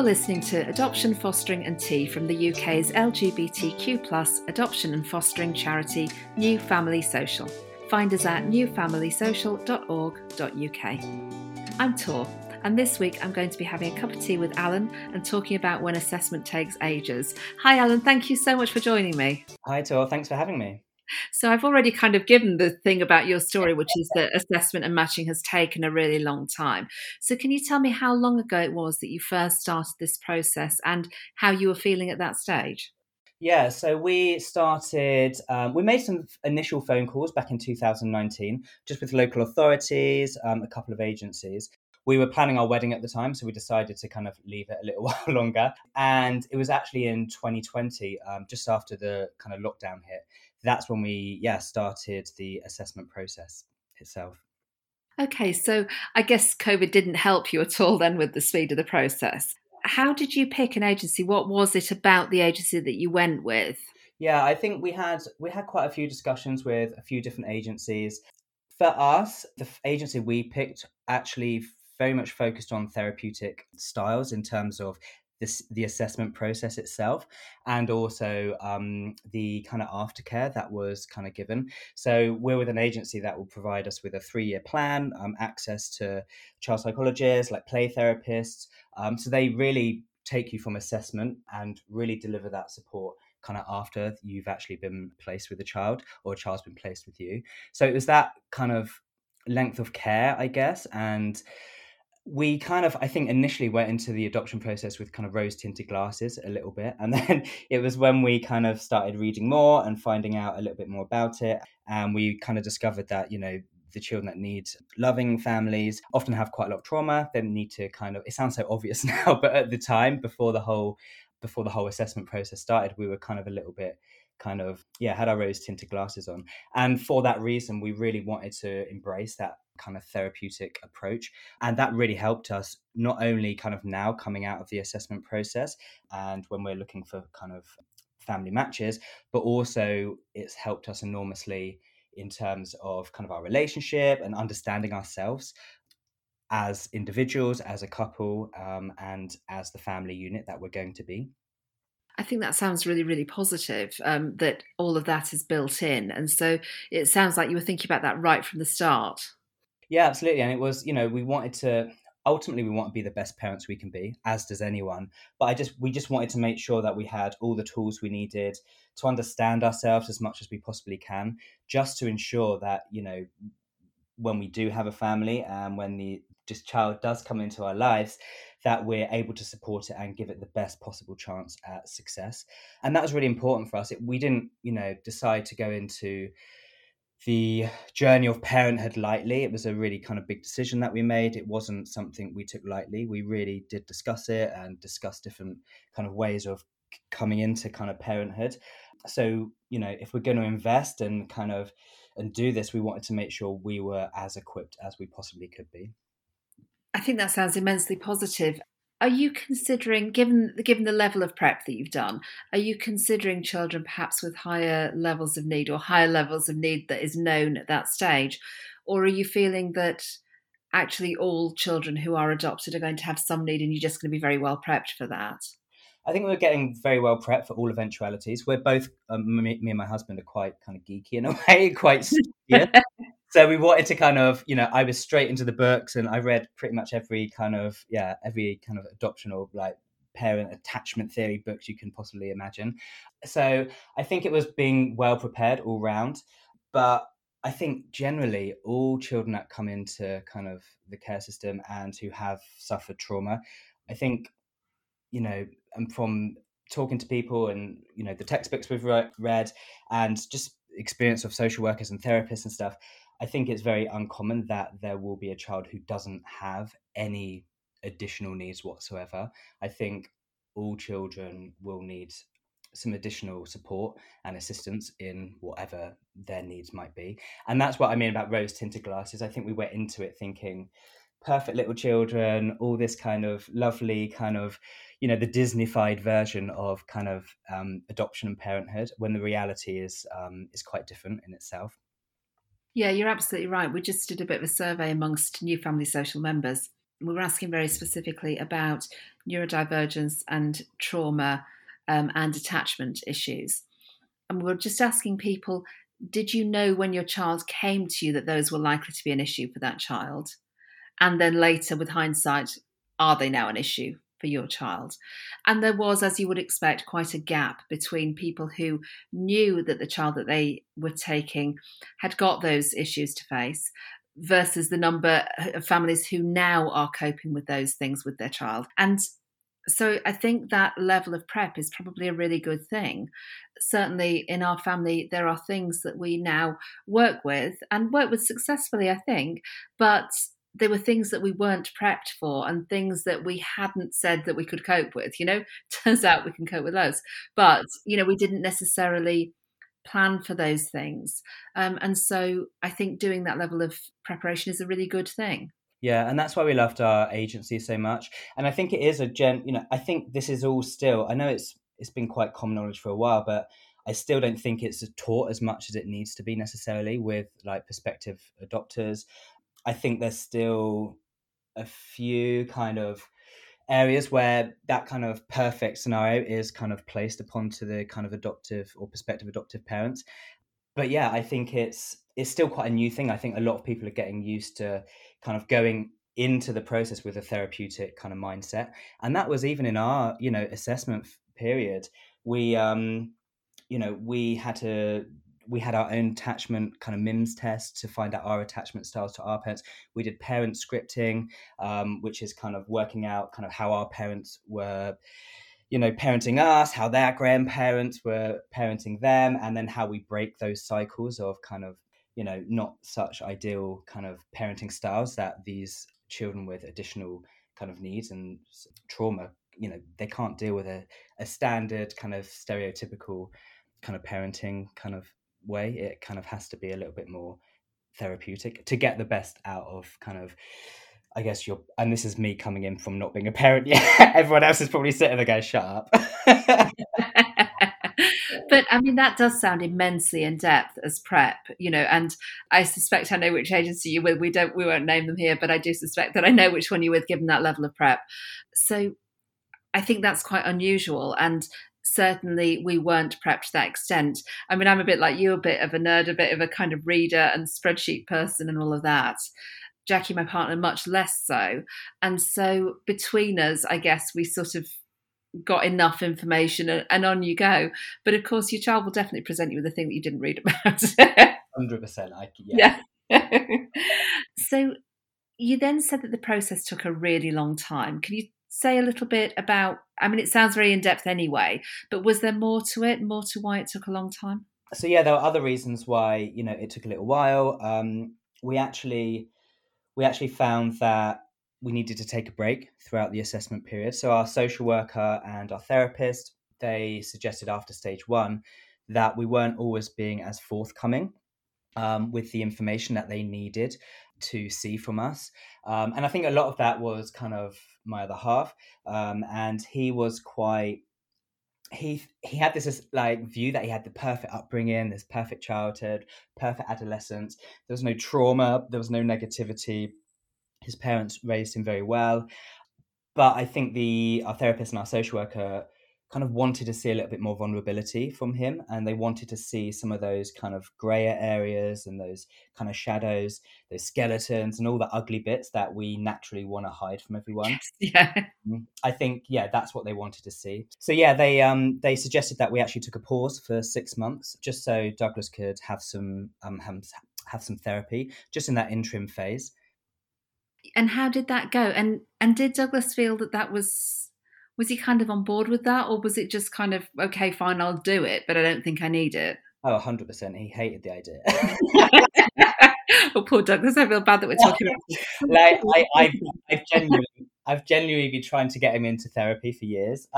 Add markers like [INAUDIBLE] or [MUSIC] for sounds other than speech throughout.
You're listening to Adoption, Fostering and Tea from the UK's LGBTQ adoption and fostering charity New Family Social. Find us at newfamilysocial.org.uk. I'm Tor, and this week I'm going to be having a cup of tea with Alan and talking about when assessment takes ages. Hi, Alan, thank you so much for joining me. Hi, Tor, thanks for having me. So I've already kind of given the thing about your story, which is that assessment and matching has taken a really long time. So can you tell me how long ago it was that you first started this process and how you were feeling at that stage? Yeah, so we started, um, we made some initial phone calls back in 2019, just with local authorities, um, a couple of agencies. We were planning our wedding at the time, so we decided to kind of leave it a little [LAUGHS] while longer. And it was actually in 2020, um, just after the kind of lockdown hit, that's when we yeah started the assessment process itself. Okay so i guess covid didn't help you at all then with the speed of the process. How did you pick an agency? What was it about the agency that you went with? Yeah i think we had we had quite a few discussions with a few different agencies. For us the agency we picked actually very much focused on therapeutic styles in terms of this, the assessment process itself and also um, the kind of aftercare that was kind of given. So we're with an agency that will provide us with a three-year plan, um, access to child psychologists, like play therapists. Um, so they really take you from assessment and really deliver that support kind of after you've actually been placed with a child or a child's been placed with you. So it was that kind of length of care, I guess, and we kind of, I think, initially went into the adoption process with kind of rose tinted glasses a little bit. And [LAUGHS] then it was when we kind of started reading more and finding out a little bit more about it. And we kind of discovered that, you know, the children that need loving families often have quite a lot of trauma. They need to kind of, it sounds so obvious [LAUGHS] now, but at the time, before the whole, before the whole assessment process started, we were kind of a little bit kind of yeah had our rose tinted glasses on and for that reason we really wanted to embrace that kind of therapeutic approach. And that really helped us not only kind of now coming out of the assessment process and when we're looking for kind of family matches, but also it's helped us enormously in terms of kind of our relationship and understanding ourselves as individuals, as a couple, um, and as the family unit that we're going to be. I think that sounds really, really positive um, that all of that is built in. And so it sounds like you were thinking about that right from the start. Yeah, absolutely. And it was, you know, we wanted to ultimately we want to be the best parents we can be, as does anyone. But I just we just wanted to make sure that we had all the tools we needed to understand ourselves as much as we possibly can, just to ensure that, you know, when we do have a family and when the this child does come into our lives, that we're able to support it and give it the best possible chance at success. And that was really important for us. It, we didn't, you know, decide to go into the journey of parenthood lightly. It was a really kind of big decision that we made. It wasn't something we took lightly. We really did discuss it and discuss different kind of ways of coming into kind of parenthood. So, you know, if we're going to invest and kind of and do this, we wanted to make sure we were as equipped as we possibly could be. I think that sounds immensely positive are you considering given given the level of prep that you've done are you considering children perhaps with higher levels of need or higher levels of need that is known at that stage or are you feeling that actually all children who are adopted are going to have some need and you're just going to be very well prepped for that I think we're getting very well prepped for all eventualities. We're both, um, me, me, and my husband, are quite kind of geeky in a [LAUGHS] way, quite. So we wanted to kind of you know i was straight into the books and i read pretty much every kind of yeah every kind of adoption or like parent attachment theory books you can possibly imagine. So i think it was being well prepared all round but i think generally all children that come into kind of the care system and who have suffered trauma i think you know and from talking to people and you know the textbooks we've read and just experience of social workers and therapists and stuff I think it's very uncommon that there will be a child who doesn't have any additional needs whatsoever. I think all children will need some additional support and assistance in whatever their needs might be. And that's what I mean about rose tinted glasses. I think we went into it thinking perfect little children, all this kind of lovely kind of, you know, the Disneyfied version of kind of um, adoption and parenthood, when the reality is um, is quite different in itself. Yeah, you're absolutely right. We just did a bit of a survey amongst new family social members. we were asking very specifically about neurodivergence and trauma um, and attachment issues. And we were just asking people did you know when your child came to you that those were likely to be an issue for that child? And then later, with hindsight, are they now an issue for your child? And there was, as you would expect, quite a gap between people who knew that the child that they were taking had got those issues to face versus the number of families who now are coping with those things with their child. And so I think that level of prep is probably a really good thing. Certainly in our family, there are things that we now work with and work with successfully, I think, but there were things that we weren't prepped for and things that we hadn't said that we could cope with. You know, [LAUGHS] turns out we can cope with those, but, you know, we didn't necessarily plan for those things. Um, and so I think doing that level of preparation is a really good thing. Yeah, and that's why we loved our agency so much. And I think it is a gen. You know, I think this is all still. I know it's it's been quite common knowledge for a while, but I still don't think it's taught as much as it needs to be necessarily with like prospective adopters. I think there's still a few kind of areas where that kind of perfect scenario is kind of placed upon to the kind of adoptive or prospective adoptive parents. But yeah, I think it's it's still quite a new thing. I think a lot of people are getting used to kind of going into the process with a therapeutic kind of mindset and that was even in our you know assessment period we um you know we had to we had our own attachment kind of MIMS test to find out our attachment styles to our parents. We did parent scripting, um, which is kind of working out kind of how our parents were, you know, parenting us, how their grandparents were parenting them, and then how we break those cycles of kind of you know not such ideal kind of parenting styles that these children with additional kind of needs and trauma you know they can't deal with a, a standard kind of stereotypical kind of parenting kind of way it kind of has to be a little bit more therapeutic to get the best out of kind of I guess you're, and this is me coming in from not being a parent yet. [LAUGHS] Everyone else is probably sitting there going, "Shut up." [LAUGHS] but I mean, that does sound immensely in depth as prep, you know. And I suspect I know which agency you're with. We don't, we won't name them here, but I do suspect that I know which one you're with, given that level of prep. So I think that's quite unusual, and certainly we weren't prepped to that extent. I mean, I'm a bit like you, a bit of a nerd, a bit of a kind of reader and spreadsheet person, and all of that. Jackie, my partner, much less so. And so between us, I guess we sort of got enough information and, and, on you go. But of course, your child will definitely present you with a thing that you didn't read about. [LAUGHS] Hundred percent. I yeah. yeah. [LAUGHS] so you then said that the process took a really long time. Can you say a little bit about? I mean, it sounds very in depth anyway, but was there more to it? More to why it took a long time? So yeah, there were other reasons why you know it took a little while. Um, we actually we actually found that we needed to take a break throughout the assessment period. So our social worker and our therapist, they suggested after stage one that we weren't always being as forthcoming um, with the information that they needed to see from us. Um, and I think a lot of that was kind of my other half. Um, and he was quite he he had this like view that he had the perfect upbringing, this perfect childhood, perfect adolescence. There was no trauma, there was no negativity his parents raised him very well. But I think the our therapist and our social worker kind of wanted to see a little bit more vulnerability from him and they wanted to see some of those kind of grayer areas and those kind of shadows those skeletons and all the ugly bits that we naturally want to hide from everyone [LAUGHS] yeah mm-hmm. i think yeah that's what they wanted to see so yeah they um they suggested that we actually took a pause for six months just so douglas could have some um have, have some therapy just in that interim phase and how did that go? And and did Douglas feel that that was was he kind of on board with that, or was it just kind of okay, fine, I'll do it, but I don't think I need it? Oh, 100 percent. He hated the idea. [LAUGHS] oh, poor Douglas. I feel bad that we're talking about. [LAUGHS] like I, I, I've genuinely, I've genuinely been trying to get him into therapy for years. [LAUGHS]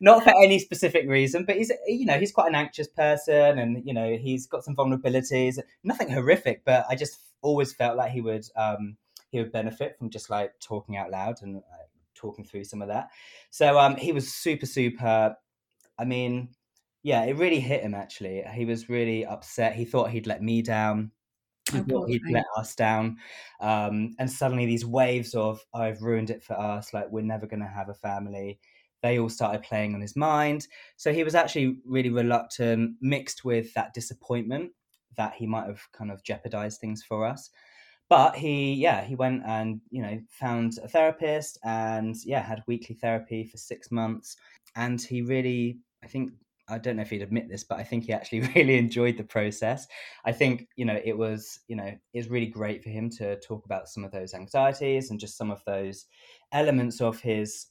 not for any specific reason, but he's you know he's quite an anxious person, and you know he's got some vulnerabilities. Nothing horrific, but I just always felt like he would um, he would benefit from just like talking out loud and uh, talking through some of that. So um, he was super super. I mean, yeah, it really hit him actually. He was really upset. He thought he'd let me down. he oh, he'd let us down um, and suddenly these waves of i've ruined it for us like we're never going to have a family they all started playing on his mind so he was actually really reluctant mixed with that disappointment that he might have kind of jeopardized things for us but he yeah he went and you know found a therapist and yeah had weekly therapy for six months and he really i think I don't know if he'd admit this, but I think he actually [LAUGHS] really enjoyed the process. I think, you know, it was, you know, it's really great for him to talk about some of those anxieties and just some of those elements of his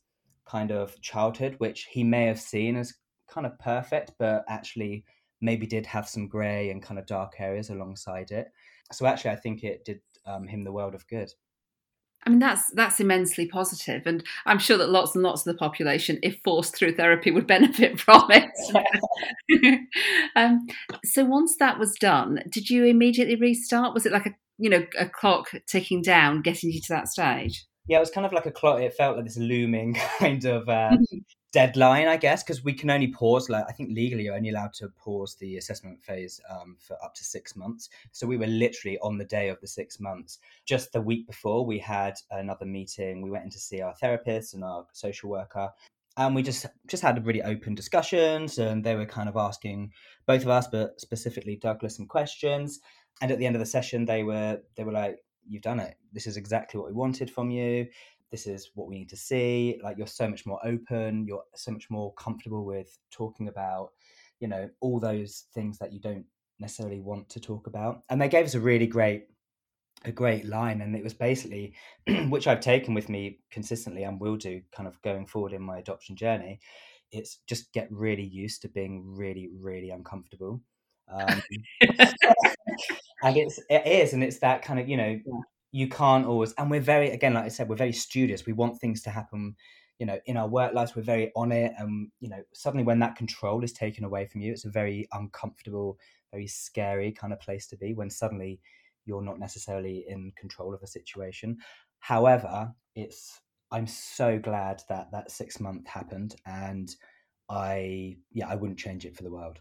kind of childhood, which he may have seen as kind of perfect, but actually maybe did have some grey and kind of dark areas alongside it. So actually, I think it did um, him the world of good. I mean, that's that's immensely positive, and I'm sure that lots and lots of the population, if forced through therapy, would [LAUGHS] benefit from it. [LAUGHS] um, so once that was done, did you immediately restart? Was it like a you know a clock ticking down, getting you to that stage? Yeah, it was kind of like a clock. It felt like this looming [LAUGHS] kind of uh, deadline, I guess, because we can only pause. Like I think legally, you're only allowed to pause the assessment phase um, for up to six months. So we were literally on the day of the six months. Just the week before, we had another meeting. We went in to see our therapist and our social worker, and we just just had a really open discussions. And they were kind of asking both of us, but specifically Douglas, some questions. And at the end of the session, they were they were like, "You've done it. This is exactly what we wanted from you." This is what we need to see like you're so much more open you're so much more comfortable with talking about you know all those things that you don't necessarily want to talk about. And they gave us a really great a great line and it was basically [CLEARS THROAT] which i've taken with me consistently and will do kind of going forward in my adoption journey it's just get really used to being really really uncomfortable. Um, [LAUGHS] [LAUGHS] and it's it is and it's that kind of you know you can't always and we're very again like i said we're very studious. We want things to happen you know in our work lives. We're very on it and you know suddenly when that control is taken away from you it's a very uncomfortable very scary kind of place to be when suddenly you're not necessarily in control of a situation. However it's i'm so glad that that six month happened and i yeah i wouldn't change it for the world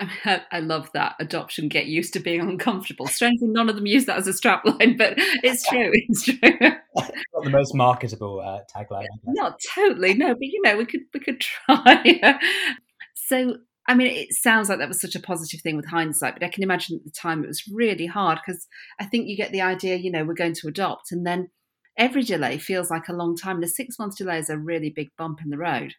I love that adoption. Get used to being uncomfortable. Strangely, none of them use that as a strapline, but it's [LAUGHS] true. It's true. Not the most marketable uh, tagline. Not totally, no. But you know, we could we could [LAUGHS] try. so, I mean, it sounds like that was such a positive thing with hindsight, but I can imagine at the time it was really hard because I think you get the idea. You know, we're going to adopt, and then every delay feels like a long time. And a six month delay is a really big bump in the road.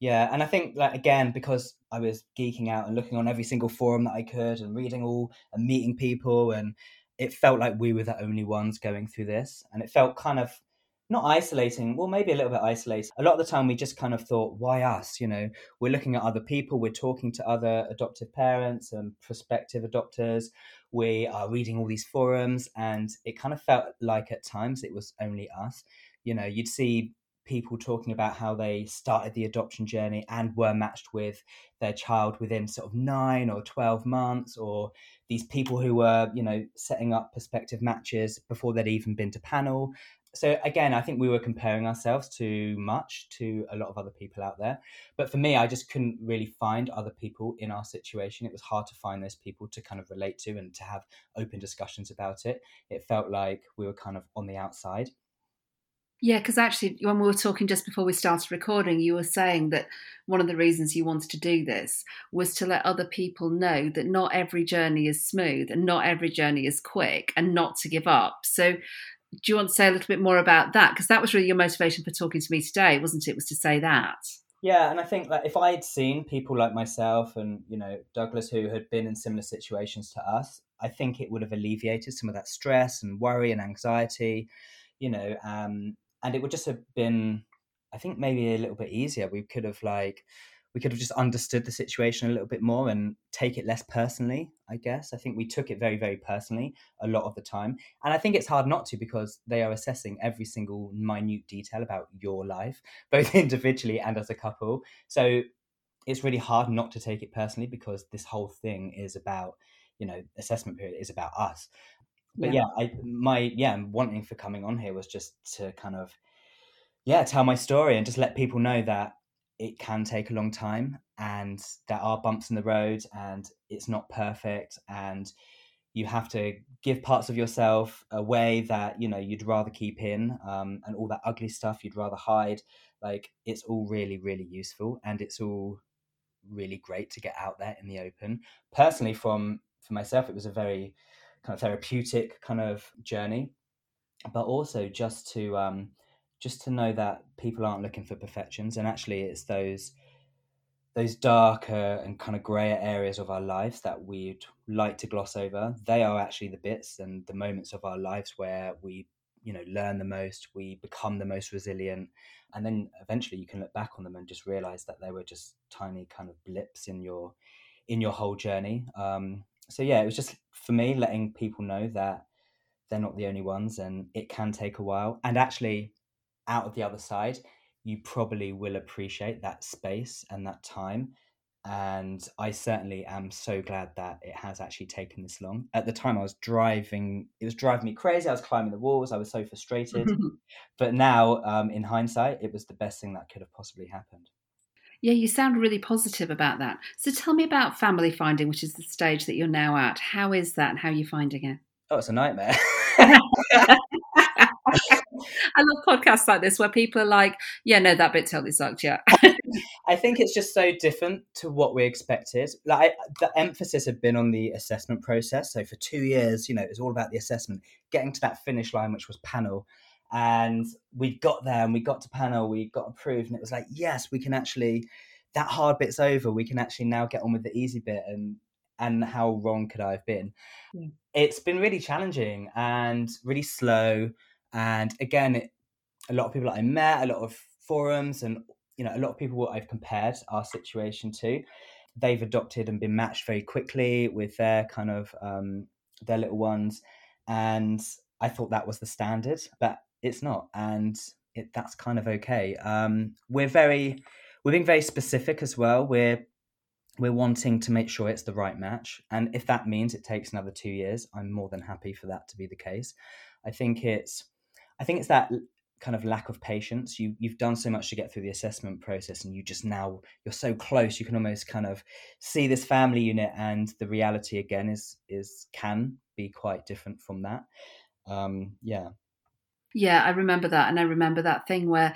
Yeah, and I think like again because I was geeking out and looking on every single forum that I could and reading all and meeting people and it felt like we were the only ones going through this and it felt kind of not isolating, well maybe a little bit isolating. A lot of the time we just kind of thought why us, you know, we're looking at other people, we're talking to other adoptive parents and prospective adopters. We are reading all these forums and it kind of felt like at times it was only us. You know, you'd see people talking about how they started the adoption journey and were matched with their child within sort of nine or 12 months, or these people who were, you know, setting up prospective matches before they'd even been to panel. So again, I think we were comparing ourselves too much to a lot of other people out there. But for me, I just couldn't really find other people in our situation. It was hard to find those people to kind of relate to and to have open discussions about it. It felt like we were kind of on the outside. Yeah, because actually, when we were talking just before we started recording, you were saying that one of the reasons you wanted to do this was to let other people know that not every journey is smooth and not every journey is quick and not to give up. So, do you want to say a little bit more about that? Because that was really your motivation for talking to me today, wasn't it? Was to say that. Yeah, and I think that if I had seen people like myself and you know Douglas who had been in similar situations to us, I think it would have alleviated some of that stress and worry and anxiety. You know, um, and it would just have been i think maybe a little bit easier. We could have like we could have just understood the situation a little bit more and take it less personally i guess. I think we took it very very personally a lot of the time and i think it's hard not to because they are assessing every single minute detail about your life [LAUGHS] both individually and as a couple. So it's really hard not to take it personally because this whole thing is about you know assessment period is about us but yeah. yeah, I my yeah wanting for coming on here was just to kind of yeah tell my story and just let people know that it can take a long time and there are bumps in the road and it's not perfect and you have to give parts of yourself away that you know you'd rather keep in um, and all that ugly stuff you'd rather hide like it's all really really useful and it's all really great to get out there in the open personally from for myself it was a very kind of therapeutic kind of journey. But also just to um just to know that people aren't looking for perfections and actually it's those those darker and kind of grayer areas of our lives that we'd like to gloss over. They are actually the bits and the moments of our lives where we you know learn the most we become the most resilient and then eventually you can look back on them and just realize that they were just tiny kind of blips in your in your whole journey. Um so yeah it was just for me letting people know that they're not the only ones and it can take a while and actually out of the other side you probably will appreciate that space and that time. And I certainly am so glad that it has actually taken this long. At the time, I was driving, it was driving me crazy. I was climbing the walls, I was so frustrated. [LAUGHS] but now, um, in hindsight, it was the best thing that could have possibly happened. Yeah, you sound really positive about that. So tell me about family finding, which is the stage that you're now at. How is that and how are you finding it? Oh, it's a nightmare. [LAUGHS] I love podcasts like this where people are like, yeah, no, that bit totally sucked. Yeah. I think it's just so different to what we expected. Like the emphasis had been on the assessment process. So for two years, you know, it was all about the assessment, getting to that finish line, which was panel. And we got there and we got to panel, we got approved, and it was like, yes, we can actually that hard bit's over. We can actually now get on with the easy bit and and how wrong could I have been? Yeah. It's been really challenging and really slow. And again, it, a lot of people that I met, a lot of forums, and you know, a lot of people I've compared our situation to, they've adopted and been matched very quickly with their kind of um, their little ones, and I thought that was the standard, but it's not, and it, that's kind of okay. Um, we're very we're being very specific as well. We're we're wanting to make sure it's the right match, and if that means it takes another two years, I'm more than happy for that to be the case. I think it's I think it's that kind of lack of patience. You you've done so much to get through the assessment process, and you just now you're so close. You can almost kind of see this family unit, and the reality again is is can be quite different from that. Um, yeah, yeah, I remember that, and I remember that thing where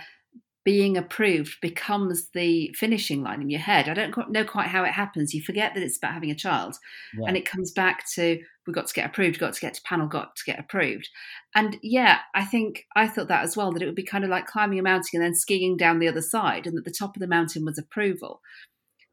being approved becomes the finishing line in your head. I don't know quite how it happens. You forget that it's about having a child, yeah. and it comes back to we've got to get approved, got to get to panel, got to get approved. And yeah, I think I thought that as well that it would be kind of like climbing a mountain and then skiing down the other side, and that the top of the mountain was approval.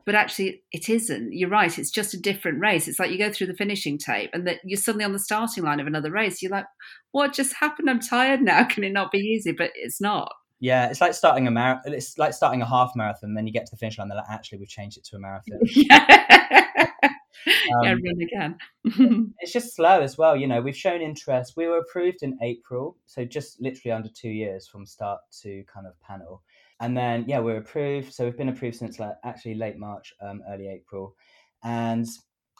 But actually, it isn't. You're right. It's just a different race. It's like you go through the finishing tape, and that you're suddenly on the starting line of another race. You're like, "What just happened? I'm tired now. [LAUGHS] Can it not be easy?" But it's not. Yeah, it's like starting a marathon. It's like starting a half marathon. Then you get to the finish line. They're like, actually, we've changed it to a marathon. [LAUGHS] yeah, um, yeah run again. [LAUGHS] it's just slow as well. You know, we've shown interest. We were approved in April, so just literally under two years from start to kind of panel. And then yeah, we're approved. So we've been approved since like actually late March, um, early April, and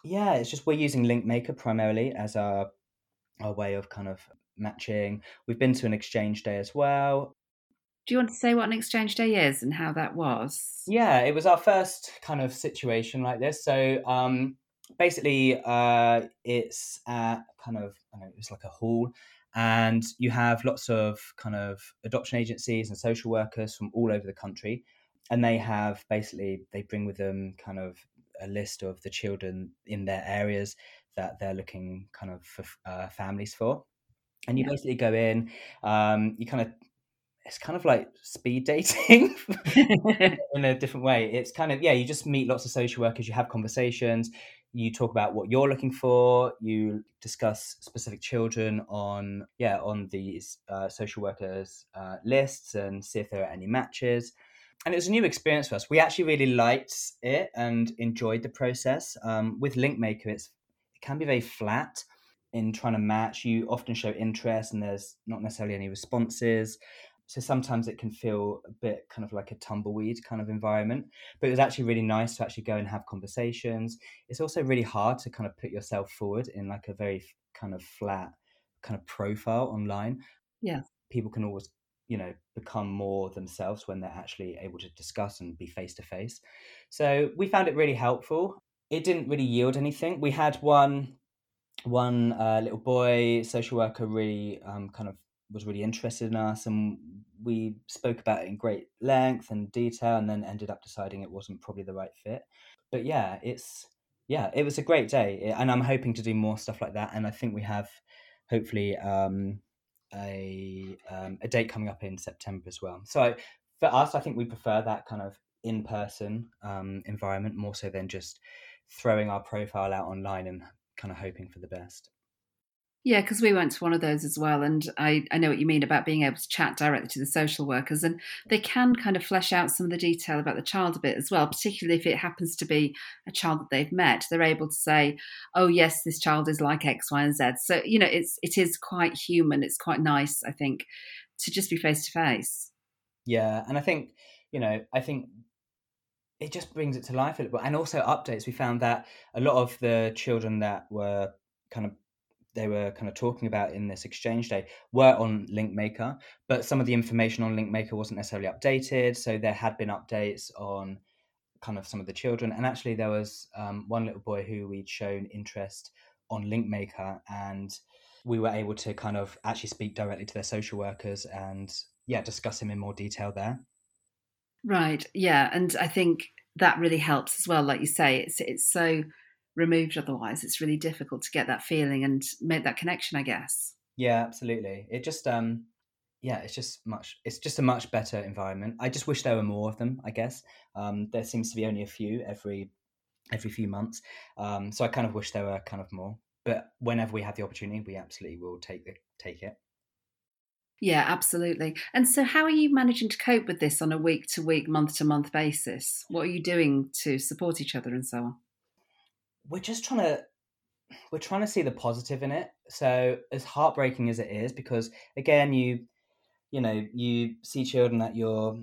yeah, it's just we're using Link Maker primarily as our our way of kind of matching. We've been to an exchange day as well. Do you want to say what an exchange day is and how that was? Yeah, it was our first kind of situation like this. So um, basically, uh, it's at kind of, I know, it was like a hall, and you have lots of kind of adoption agencies and social workers from all over the country. And they have basically, they bring with them kind of a list of the children in their areas that they're looking kind of for uh, families for. And you yeah. basically go in, um, you kind of it's kind of like speed dating [LAUGHS] [LAUGHS] in a different way. It's kind of yeah, you just meet lots of social workers, you have conversations, you talk about what you're looking for, you discuss specific children on yeah on these uh, social workers uh, lists and see if there are any matches. And it was a new experience for us. We actually really liked it and enjoyed the process. Um, with LinkMaker, it's it can be very flat in trying to match. You often show interest, and there's not necessarily any responses so sometimes it can feel a bit kind of like a tumbleweed kind of environment but it was actually really nice to actually go and have conversations. It's also really hard to kind of put yourself forward in like a very kind of flat kind of profile online. Yeah. People can always you know become more themselves when they're actually able to discuss and be face to face so we found it really helpful. It didn't really yield anything. We had one one uh, little boy social worker really um, kind of was really interested in us and we spoke about it in great length and detail and then ended up deciding it wasn't probably the right fit. But yeah it's yeah it was a great day and i'm hoping to do more stuff like that and i think we have hopefully um, a um, a date coming up in september as well. So for us i think we prefer that kind of in-person um, environment more so than just throwing our profile out online and kind of hoping for the best yeah, because we went to one of those as well, and I, I know what you mean about being able to chat directly to the social workers, and they can kind of flesh out some of the detail about the child a bit as well, particularly if it happens to be a child that they've met. They're able to say, "Oh, yes, this child is like X, Y, and Z." So you know, it's it is quite human. It's quite nice, I think, to just be face to face. Yeah, and I think you know, I think it just brings it to life a little bit, and also updates. We found that a lot of the children that were kind of they were kind of talking about in this exchange day were on linkmaker but some of the information on linkmaker wasn't necessarily updated so there had been updates on kind of some of the children and actually there was um, one little boy who we'd shown interest on linkmaker and we were able to kind of actually speak directly to their social workers and yeah discuss him in more detail there. Right yeah and i think that really helps as well like you say it's it's so removed otherwise it's really difficult to get that feeling and make that connection i guess. Yeah absolutely. It just um yeah it's just much it's just a much better environment. I just wish there were more of them i guess. Um there seems to be only a few every every few months. Um so i kind of wish there were kind of more. But whenever we have the opportunity we absolutely will take the take it. Yeah absolutely. And so how are you managing to cope with this on a week to week month to month basis? What are you doing to support each other and so on we're just trying to we're trying to see the positive in it. So as heartbreaking as it is, because again, you you know you see children that you're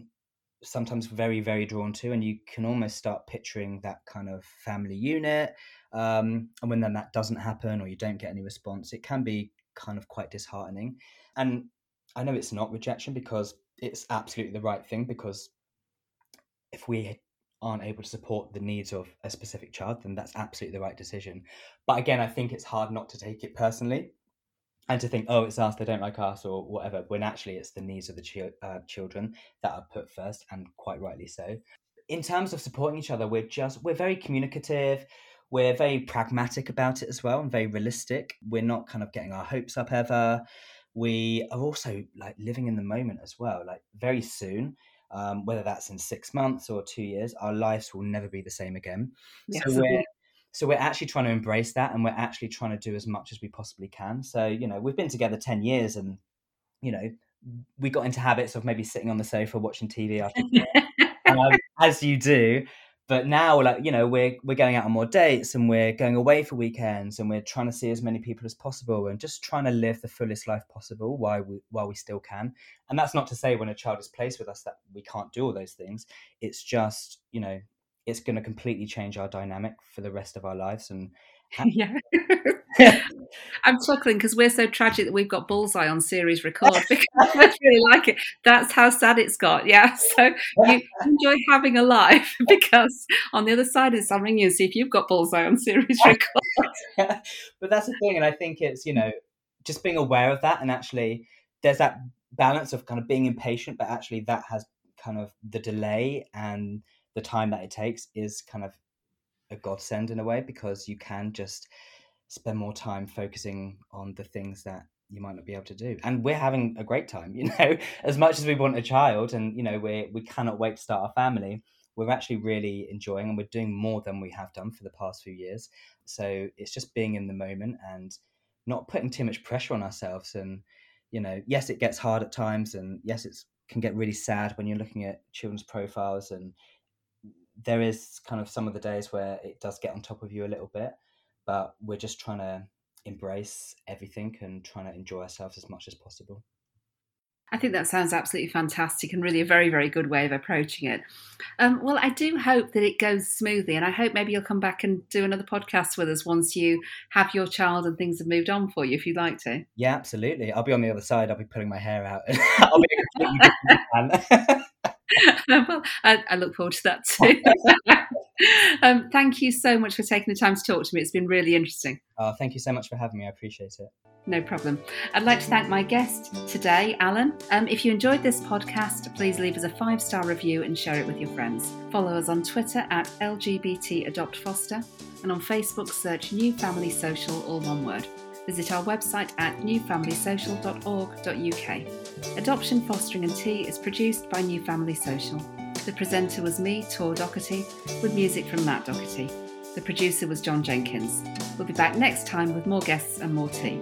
sometimes very very drawn to, and you can almost start picturing that kind of family unit. Um, and when then that doesn't happen, or you don't get any response, it can be kind of quite disheartening. And I know it's not rejection because it's absolutely the right thing because if we aren't able to support the needs of a specific child, then that's absolutely the right decision. But again, I think it's hard not to take it personally and to think, oh, it's us, they don't like us, or whatever, when actually it's the needs of the chi- uh, children that are put first, and quite rightly so. In terms of supporting each other, we're just, we're very communicative. We're very pragmatic about it as well and very realistic. We're not kind of getting our hopes up ever. We are also like living in the moment as well. Like very soon, um, whether that's in six months or two years, our lives will never be the same again. Yes. So we're so we're actually trying to embrace that, and we're actually trying to do as much as we possibly can. So you know, we've been together ten years, and you know, we got into habits of maybe sitting on the sofa watching TV after, [LAUGHS] um, as you do but now like you know we're we're going out on more dates and we're going away for weekends and we're trying to see as many people as possible and just trying to live the fullest life possible while we while we still can. And that's not to say when a child is placed with us that we can't do all those things. It's just you know it's going to completely change our dynamic for the rest of our lives and [LAUGHS] yeah. I'm chuckling because we're so tragic that we've got Bullseye on series record [LAUGHS] because I really like it. That's how sad it's got. Yeah. [LAUGHS] So you enjoy having a life because on the other side is I'll ring you and see if you've got Bullseye on series record. but that's the thing. And I think it's, you know, just being aware of that and actually there's that balance of kind of being impatient, but actually that has kind of the delay and the time that it takes is kind of a godsend in a way because you can just spend more time focusing on the things that you might not be able to do. And we're having a great time [LAUGHS] you know as much as we want a child and you know we we cannot wait to start our family we're actually really enjoying and we're doing more than we have done for the past few years. So it's just being in the moment and not putting too much pressure on ourselves and you know yes it gets hard at times and yes it can get really sad when you're looking at children's profiles and there is kind of some of the days where it does get on top of you a little bit, but we're just trying to embrace everything and trying to enjoy ourselves as much as possible. I think that sounds absolutely fantastic and really a very, very good way of approaching it. Um, well, I do hope that it goes smoothly, and I hope maybe you'll come back and do another podcast with us once you have your child and things have moved on for you, if you'd like to. Yeah, absolutely. I'll be on the other side. I'll be pulling my hair out. [LAUGHS] I'll be a completely different [LAUGHS] well, I, I, look forward to that too. [LAUGHS] um, thank you so much for taking the time to talk to me. It's been really interesting. Uh, thank you so much for having me. I appreciate it. No problem. I'd like to thank my guest today, Alan. Um, if you enjoyed this podcast, please leave us a five star review and share it with your friends. Follow us on Twitter at LGBT Adopt Foster and on Facebook search New Family Social, all one word. Visit our website at newfamilysocial.org.uk. Adoption, Fostering and Tea is produced by New Family Social. The presenter was me, Tor Doherty, with music from Matt Doherty. The producer was John Jenkins. We'll be back next time with more guests and more tea.